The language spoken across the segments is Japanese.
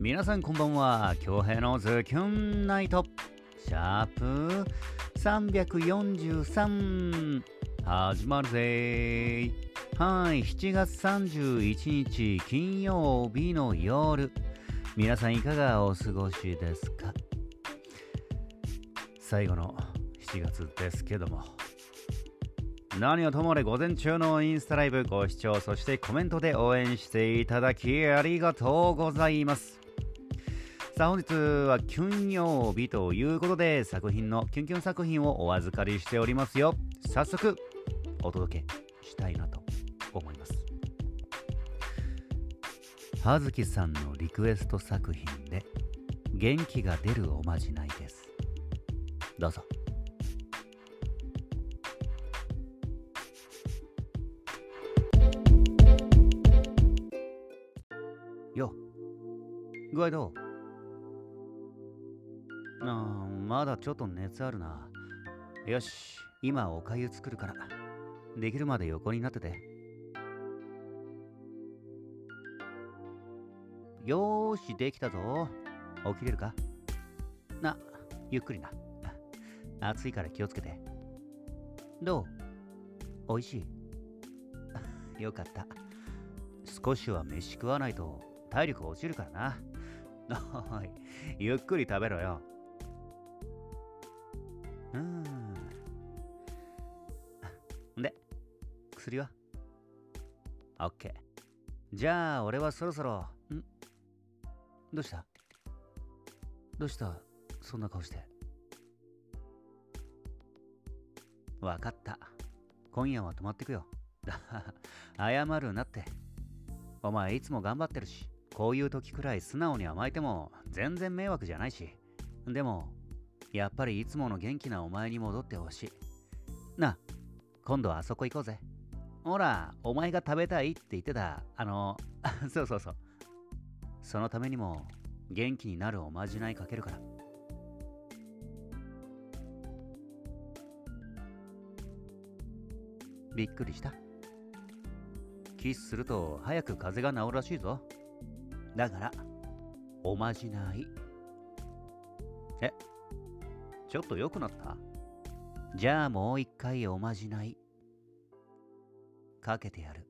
皆さんこんばんは。京平のズキュンナイト。シャープ343始まるぜ。はい7月31日金曜日の夜。皆さんいかがお過ごしですか？最後の7月ですけども。何はともあれ午前中のインスタライブご視聴そしてコメントで応援していただきありがとうございます。さあ本日はキュン曜日ということで作品のキュンキュン作品をお預かりしておりますよ早速お届けしたいなと思います。葉月さんのリクエスト作品で元気が出るおまじないです。どうぞ。よ具合どう？あまだちょっと熱あるな。よし今おかゆ作るから。できるまで横になってて。よーしできたぞ。起きれるか？なゆっくりな。暑いから気をつけて。どう？おいしい？よかった。少しは飯食わないと体力落ちるからな。おい、ゆっくり食べろよ。うん。で、薬は？オッケー。じゃあ、俺はそろそろ、ん？どうした？どうした？そんな顔して。わかった。今夜は泊まってくよ。謝るなって。お前いつも頑張ってるし、こういう時くらい素直に甘えても全然迷惑じゃないし。でも、やっぱりいつもの元気なお前に戻ってほしい。な、今度はあそこ行こうぜ。ほら、お前が食べたいって言ってた、あの、そうそうそう。そのためにも元気になるおまじないかけるから。びっくりしたキスすると早く風邪が治るらしいぞ。だから、おまじない。え、ちょっと良くなった？じゃあもう一回おまじない。かけてやる。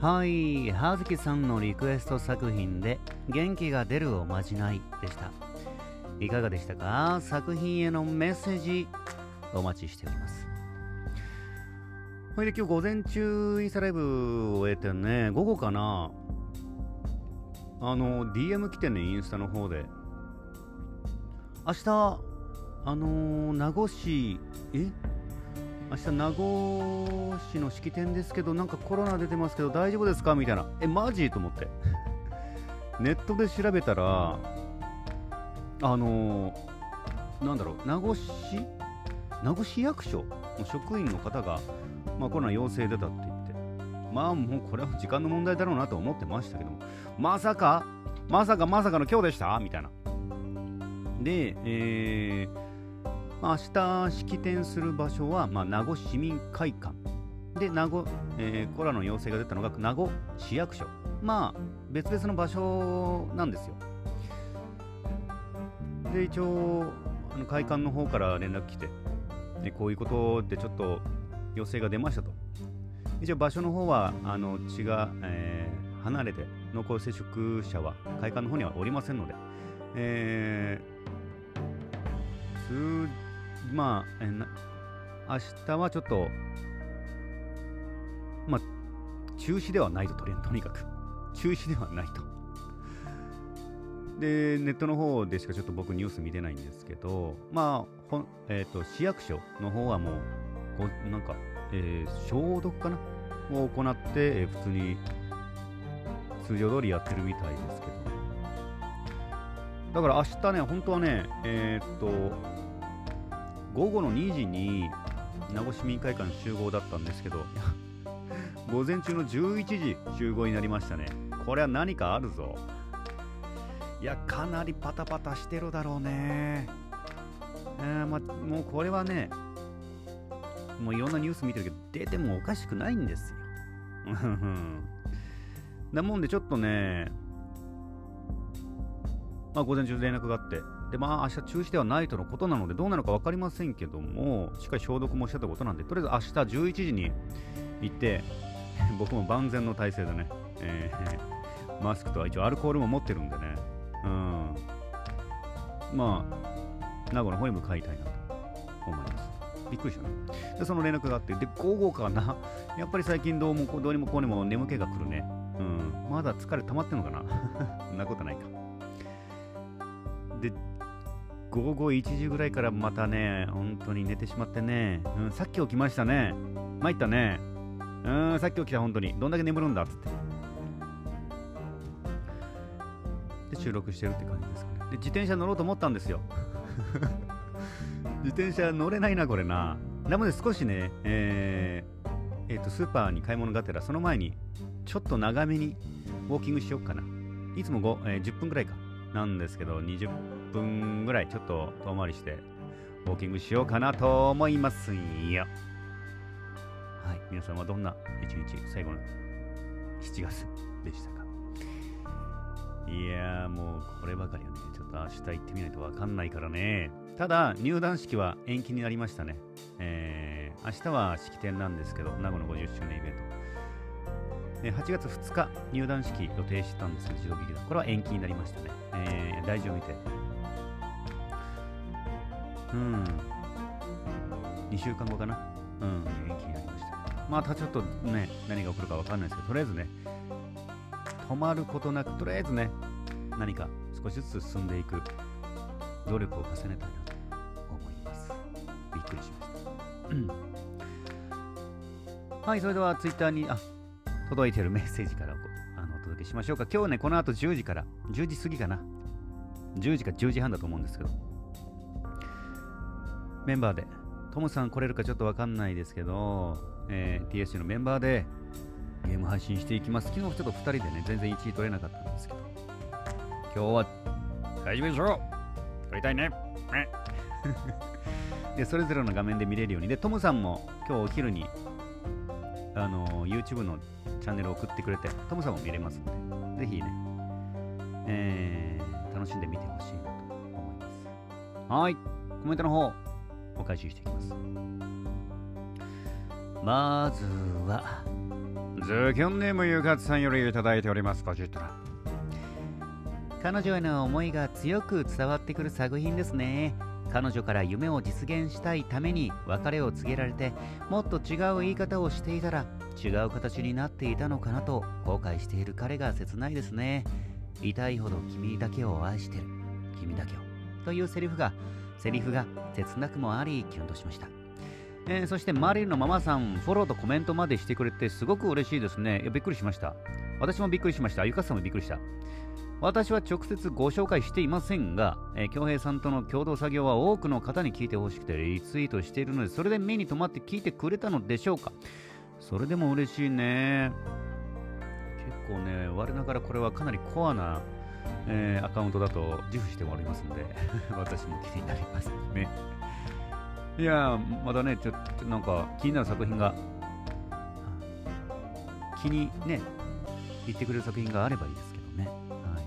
はい、葉月さんのリクエスト作品で元気が出るおまじないでした。いかがでしたか？作品へのメッセージお待ちしております。ほいで今日午前中インスタライブを終えてね、午後かな？あの、DM 来てね、インスタの方で。明日、あの、名護市、え？明日名護市の式典ですけどなんかコロナ出てますけど大丈夫ですか？みたいな。えマジ？と思って。ネットで調べたらあのー、なんだろう名護市？名護市役所の職員の方が、まあ、コロナ陽性出たって言ってまあもうこれは時間の問題だろうなと思ってましたけどもまさかまさかまさかの今日でした？みたいな。でえーまあ、明日式典する場所は、まあ、名護市民会館。で名護、えー、コロナの陽性が出たのが名護市役所。まあ別々の場所なんですよ。で一応あの会館の方から連絡来てでこういうことでちょっと陽性が出ましたと一応場所の方はあの血が、えー、離れて濃厚接触者は会館の方にはおりませんので、えー、まあ、えな明日はちょっと、まあ、中止ではないと、とりあえずとにかく。中止ではないと。で、ネットの方でしかちょっと僕ニュース見てないんですけど、まあ、ほえ、ー、と、市役所の方はもう、こうなんか、えー、消毒かな？を行って、えー、普通に通常通りやってるみたいですけど。だから明日ね、本当はね、えっ、と、午後の2時に名護市民会館集合だったんですけど 午前中の11時集合になりましたね。これは何かあるぞ。いや、かなりパタパタしてるだろうね。えー、まもうこれはね、もういろんなニュース見てるけど、出てもおかしくないんですよ。なもんでちょっとね、まあ午前中連絡があって、でまあ明日中止ではないとのことなのでどうなのか分かりませんけども、しっかり消毒もしてたことなんで、とりあえず明日11時に行って、僕も万全の体制でね、えー、マスクとは一応アルコールも持ってるんでね、うん、まあ、名護の方に向かいたいなと思います。びっくりしたね。で、その連絡があって、で、午後かな。やっぱり最近どうもどうにもこうにも眠気が来るね。うん。まだ疲れ溜まってんのかな そんなことないか。で、午後1時ぐらいからまたね、本当に寝てしまってね、うん、さっき起きましたね。参ったね。うん、さっき起きた、本当に。どんだけ眠るんだっつって。収録してるって感じですかね。で、自転車乗ろうと思ったんですよ。自転車乗れないな、これな。なので少しね、えー、えー、と、スーパーに買い物がてら、その前に、ちょっと長めにウォーキングしようかな。いつも5、えー、10分くらいか。なんですけど、20分ぐらいちょっと遠回りして、ウォーキングしようかなと思いますよ。はい、皆さんはどんな一日、最後の7月でした？いやーもうこればかりはね、ちょっと明日行ってみないとわかんないからね。ただ、入団式は延期になりましたね。えー、明日は式典なんですけど、名護の50周年イベント。8月2日、入団式予定してたんですけど、自動劇団。これは延期になりましたね。えー、大事を見て。うん。2週間後かな。うん、延期になりました。またちょっとね、何が起こるかわかんないですけど、とりあえずね、止まることなく、とりあえずね、何か少しずつ進んでいく努力を重ねたいなと思います。びっくりしました。はい、それではツイッターにあ届いてるメッセージからあのお届けしましょうか。今日ね、この後10時から、10時過ぎかな。10時か10時半だと思うんですけど、メンバーで、トムさん来れるかちょっとわかんないですけど、えー、TSC のメンバーでゲーム配信していきます。昨日ちょっと2人でね、全然1位取れなかったんですけど、今日は大丈夫でしょう撮りたいね。で、それぞれの画面で見れるように。で、トムさんも今日お昼に、あの YouTube のチャンネルを送ってくれて、トムさんも見れますので、ぜひね、えー、楽しんでみてほしいなと思います。はい。コメントの方、お返ししていきます。まずは、ズキョンネームゆかつさんよりいただいております。こちら。彼女への思いが強く伝わってくる作品ですね。彼女から夢を実現したいために別れを告げられてもっと違う言い方をしていたら違う形になっていたのかなと後悔している彼が切ないですね。痛いほど君だけを愛してる。君だけを。というセリフがセリフが切なくもありキュンとしました。えー、そしてマリルのママさん、フォローとコメントまでしてくれてすごく嬉しいですね。いやびっくりしました。私もびっくりしました。ゆかさんもびっくりした。私は直接ご紹介していませんが、えー、京平さんとの共同作業は多くの方に聞いてほしくてリツイートしているので、それで目に留まって聞いてくれたのでしょうかそれでも嬉しいね。結構ね、我ながらこれはかなりコアな、えー、アカウントだと自負しておりますので、私も気になりますね。いやまだね、ちょっとなんか気になる作品が、気にね、言ってくれる作品があればいいですけどね。はい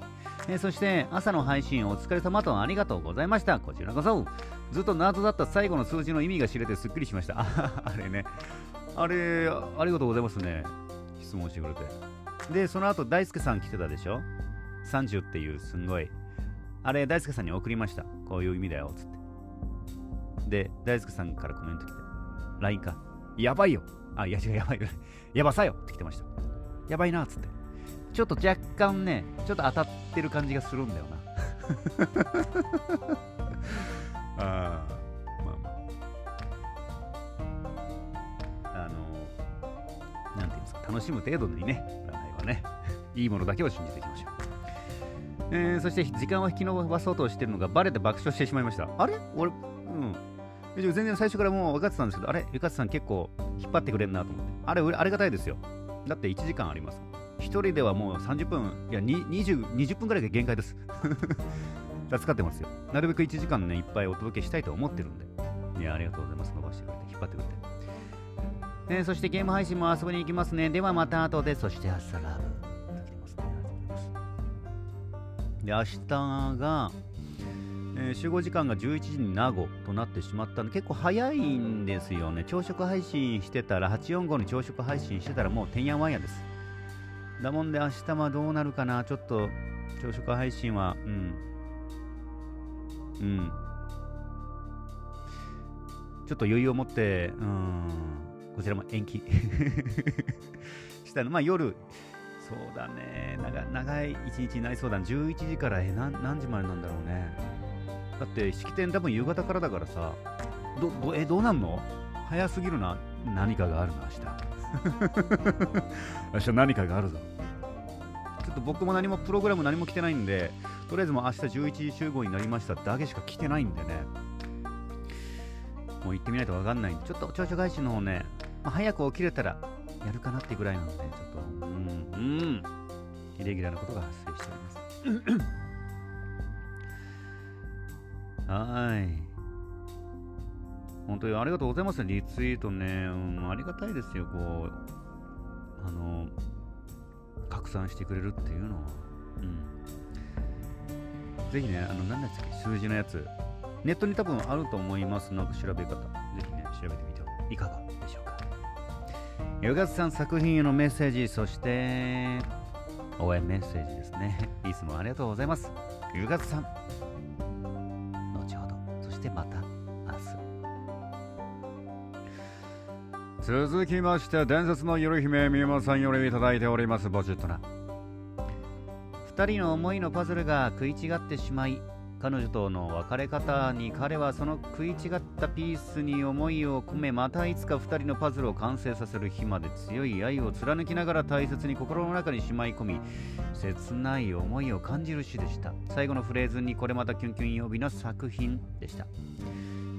えー、そして朝の配信お疲れ様とありがとうございました。こちらこそ。ずっと謎だった最後の数字の意味が知れてすっきりしました。あれね。あれ、ありがとうございますね。質問してくれて。で、その後大輔さん来てたでしょ ?30 っていうすんごい。あれ、大輔さんに送りました。こういう意味だよ、つって。で、大輔さんからコメント来て。LINE か。やばいよ。あ、いや違う、やばい。やばさよって来てました。やばいな、つって。ちょっと若干ね、ちょっと当たってる感じがするんだよな。あまあまあ。あの、なんていうんですか、楽しむ程度にね、占いはね、いいものだけを信じていきましょう。えー、そして時間を引き延ばそうとしてるのがバレて爆笑してしまいました。あれ？俺、うん。全然最初からもう分かってたんですけど、あれゆかつさん結構引っ張ってくれるなと思って。あれ、ありがたいですよ。だって1時間あります。1人ではもう30分、いや、20, 20分くらいが限界です。助かってますよ。なるべく1時間ね、いっぱいお届けしたいと思ってるんで。いや、ありがとうございます。伸ばしてくれて、引っ張ってくれて。え、そしてゲーム配信も遊びに行きますね。ではまた後で、そして朝ラブ。で、明日が、えー、集合時間が11時に名護となってしまったので結構早いんですよね。朝食配信してたら845に朝食配信してたらもうてんやわんやです。だもんで明日はどうなるかな？ちょっと朝食配信はうん。うん。ちょっと余裕を持ってうん。こちらも延期。したの。まあ夜。そうだね。長長い一日になりそうだ11時からえ何時までなんだろうね。だって式典多分夕方からだからさどどえどうなんの？早すぎるな。何かがあるな明日。明日何かがあるぞ。ちょっと僕も何もプログラム何も来てないんでとりあえずもう明日11時集合になりましただけしか来てないんでね。もう行ってみないと分かんない。んでちょっと朝食配信の方ね、まあ、早く起きれたらやるかなってぐらいなんでちょっと。うんうん。イレギュラーなことが発生しております はい。本当にありがとうございますリツイートね。うん、ありがたいですよ、こう、あの、拡散してくれるっていうのは。うん。ぜひね、あの、何だっけ、数字のやつ。ネットに多分あると思いますの調べ方。ぜひね、調べてみてはいかがでしょうか。ヨガさん作品へのメッセージ、そして、応援メッセージですね。いつもありがとうございます。ヨガさん。してまた明日。続きまして伝説の夜姫みゆまさんよりいただいておりますボジットな2人の思いのパズルが食い違ってしまい彼女との別れ方に彼はその食い違ったピースに思いを込めまたいつか2人のパズルを完成させる日まで強い愛を貫きながら大切に心の中にしまい込み切ない思いを感じる詩でした。最後のフレーズにこれまたキュンキュン曜日の作品でした、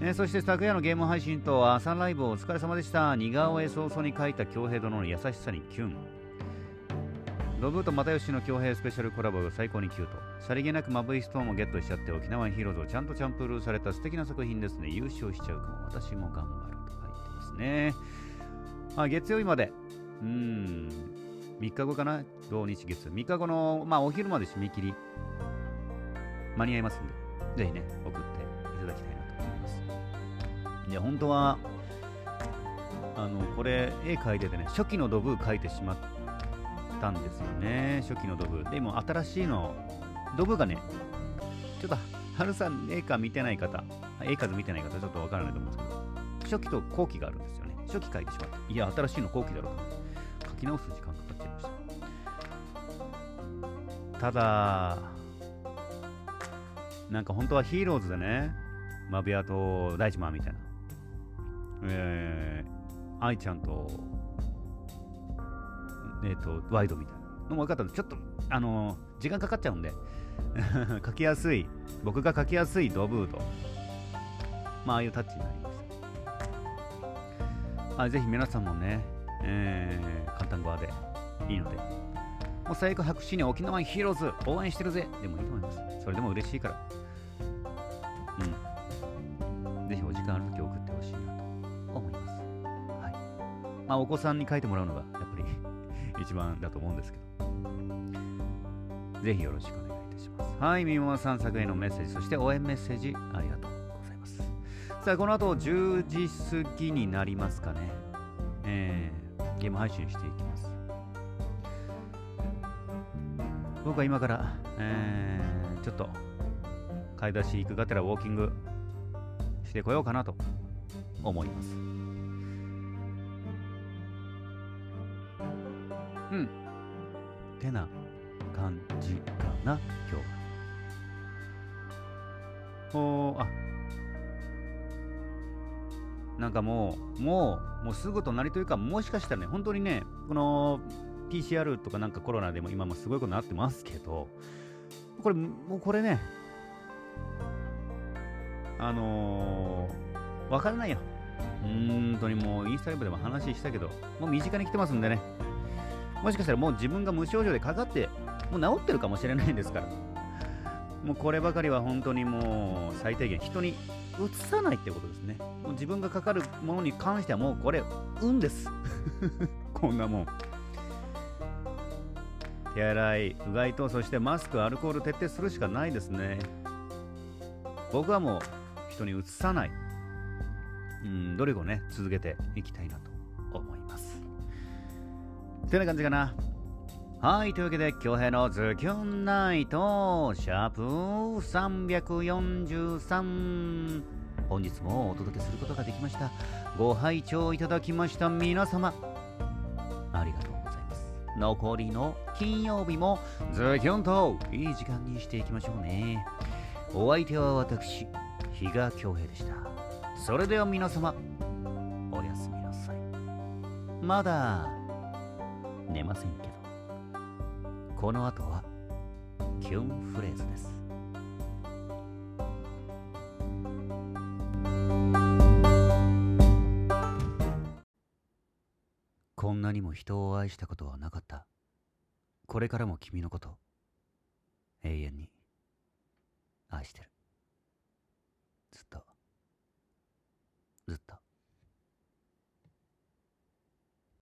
えー、そして昨夜のゲーム配信と朝ライブお疲れ様でした。似顔絵早々に書いた恭平殿の優しさにキュン。ロブと又吉の恭平スペシャルコラボが最高にキュート。さりげなくマブイストーンもゲットしちゃって沖縄ヒーローズをちゃんとチャンプルーされた素敵な作品ですね。優勝しちゃうかも。私も頑張ると書いてますね。あ月曜日まで。うん。3日後かな？土日月。3日後の、まあ、お昼まで締め切り。間に合いますんで、ぜひね、送っていただきたいなと思います。で、本当は、あの、これ、絵描いててね、初期のドブ描いてしまったんですよね、初期のドブ。でも新しいの、ドブがね、ちょっと、春さん、絵画見てない方、絵数見てない方、ちょっとわからないと思うんですけど、初期と後期があるんですよね。初期書いてしまって、いや、新しいの後期だろう書き直す時間かかっちゃいました。ただ、なんか本当はヒーローズでね、マビアと大地マンみたいな、えー、愛ちゃんとえっ、ー、と、ワイドみたいなのも分かったんで、ちょっと、あのー、時間かかっちゃうんで 書きやすい、僕が書きやすいドブーと、まあ、ああいうタッチになりました。あぜひ皆さんもね、えー、簡単語でいいので、もう最悪白紙に沖縄ヒーローズ応援してるぜでもいいと思います。それでも嬉しいから。うん。ぜひお時間あるとき送ってほしいなと思います。はい。まあ、お子さんに書いてもらうのが、やっぱり一番だと思うんですけど。ぜひよろしくお願いいたします。はい、みももさん作へのメッセージ、そして応援メッセージありがとうございます。さあ、この後10時過ぎになりますかね。えー、ゲーム配信していきます。僕は今から、えー、ちょっと買い出し行くがてらウォーキングしてこようかなと思います。うん。てな感じかな、今日は。おあ、なんかもう、もう、もうすぐ隣というか、もしかしたらね、本当にね、この PCR とかなんかコロナでも今もすごいことになってますけど、これ、もうこれね、あのー、わからないよ。本当にもうインスタグラムでも話したけど、もう身近に来てますんでね。もしかしたらもう自分が無症状でかかってもう治ってるかもしれないんですから。もうこればかりは本当にもう最低限人にうつさないってことですね。もう自分がかかるものに関してはもうこれ運です。こんなもん。手洗いうがいとそしてマスクアルコール徹底するしかないですね。僕はもう人にうつさない。うん努力をね続けていきたいなと思います。てな感じかな。はいというわけで京平のズキュンナイトシャープ343本日もお届けすることができました。ご拝聴いただきました皆様。ありがとうございます。残りの金曜日もズキュンといい時間にしていきましょうね。お相手は私比嘉恭平でした。それでは皆様おやすみなさい。まだ寝ませんけど。この後はキュンフレーズです。こんなにも人を愛したことはなかった。これからも君のこと永遠に愛してる。ずっと。